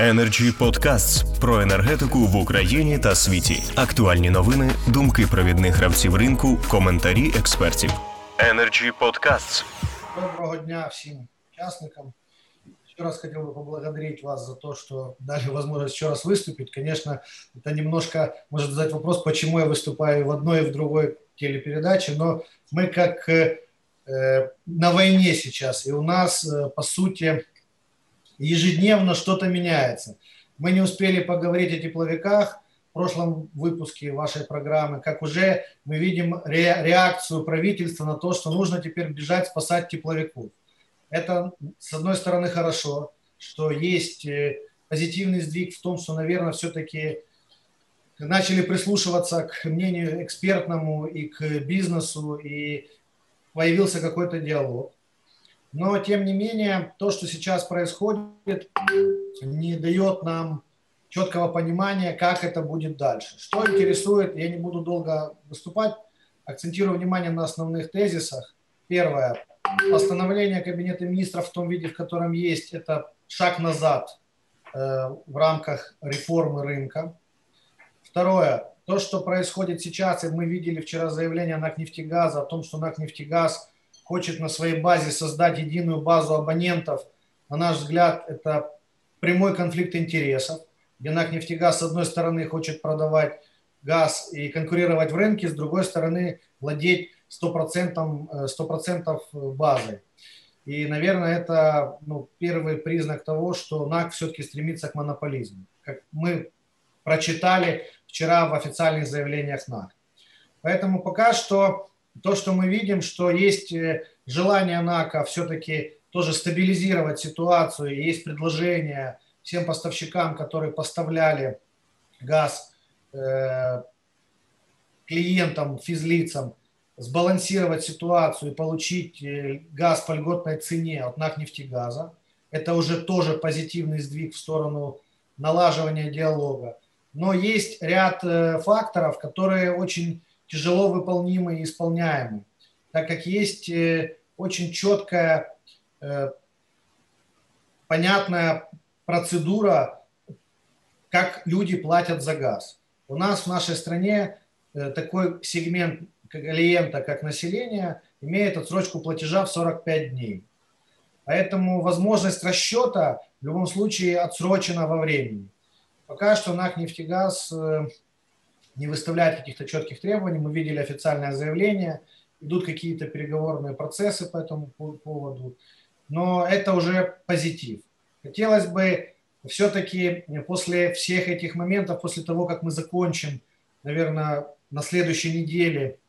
Energy Podcasts про енергетику в Україні та світі. Актуальні новини, думки провідних гравців ринку, коментарі експертів. Energy Podcasts. Доброго дня всем участникам. Еще раз хотел бы поблагодарить вас за то, что дали возможность еще раз выступить. Конечно, это немножко может задать вопрос, почему я выступаю в одной и в другой телепередаче, но мы как э, на войне сейчас, и у нас, э, по сути, ежедневно что-то меняется. Мы не успели поговорить о тепловиках в прошлом выпуске вашей программы, как уже мы видим ре реакцию правительства на то, что нужно теперь бежать спасать тепловиков. Это, с одной стороны, хорошо, что есть э, позитивный сдвиг в том, что, наверное, все-таки начали прислушиваться к мнению экспертному и к бизнесу, и появился какой-то диалог. Но, тем не менее, то, что сейчас происходит, не дает нам четкого понимания, как это будет дальше. Что интересует, я не буду долго выступать, акцентирую внимание на основных тезисах. Первое. Постановление Кабинета министров в том виде, в котором есть, это шаг назад э, в рамках реформы рынка. Второе. То, что происходит сейчас, и мы видели вчера заявление НАК «Нефтегаза» о том, что НАК «Нефтегаз» хочет на своей базе создать единую базу абонентов, на наш взгляд, это прямой конфликт интересов, где НАК «Нефтегаз» с одной стороны хочет продавать газ и конкурировать в рынке, с другой стороны владеть 100%, 100 базы. И, наверное, это ну, первый признак того, что НАК все-таки стремится к монополизму. Как мы прочитали вчера в официальных заявлениях НАК. Поэтому пока что то, что мы видим, что есть э, желание НАКа все-таки тоже стабилизировать ситуацию, есть предложение всем поставщикам, которые поставляли газ э, клиентам, физлицам, сбалансировать ситуацию и получить э, газ по льготной цене от НАК нефтегаза. Это уже тоже позитивный сдвиг в сторону налаживания диалога. Но есть ряд факторов, которые очень тяжело выполнимый и исполняемый, так как есть э, очень четкая, э, понятная процедура, как люди платят за газ. У нас в нашей стране э, такой сегмент клиента, как население, имеет отсрочку платежа в 45 дней. Поэтому возможность расчета в любом случае отсрочена во времени. Пока что НАК «Нефтегаз» не выставляет каких-то четких требований. Мы видели официальное заявление, идут какие-то переговорные процессы по этому поводу, но это уже позитив. Хотелось бы все-таки после всех этих моментов, после того, как мы закончим, наверное, на следующей неделе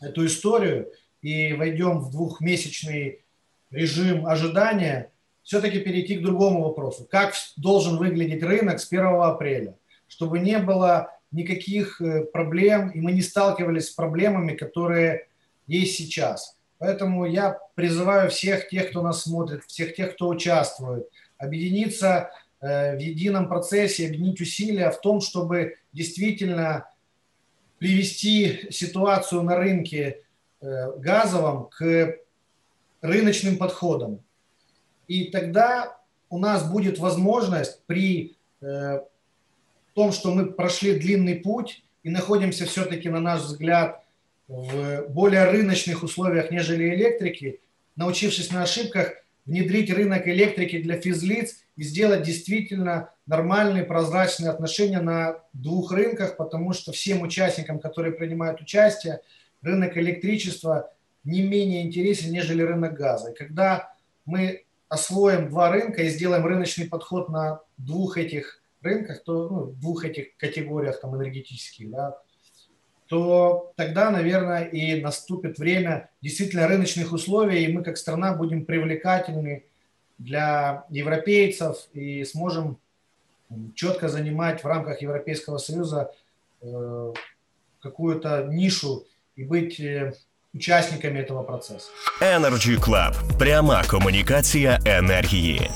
эту историю и войдем в двухмесячный режим ожидания, все-таки перейти к другому вопросу. Как должен выглядеть рынок с 1 апреля, чтобы не было никаких э, проблем, и мы не сталкивались с проблемами, которые есть сейчас. Поэтому я призываю всех тех, кто нас смотрит, всех тех, кто участвует, объединиться э, в едином процессе, объединить усилия в том, чтобы действительно привести ситуацию на рынке э, газовом к рыночным подходам. И тогда у нас будет возможность при том, что мы прошли длинный путь и находимся все-таки, на наш взгляд, в более рыночных условиях, нежели электрики, научившись на ошибках, внедрить рынок электрики для физлиц и сделать действительно нормальные, прозрачные отношения на двух рынках, потому что всем участникам, которые принимают участие, рынок электричества не менее интересен, нежели рынок газа. И когда мы освоим два рынка и сделаем рыночный подход на двух этих рынках, то ну, в двух этих категориях там, энергетических, да, то тогда, наверное, и наступит время действительно рыночных условий, и мы как страна будем привлекательны для европейцев и сможем четко занимать в рамках Европейского Союза э, какую-то нишу и быть э, участниками этого процесса. Energy Club. Пряма комунікація енергії.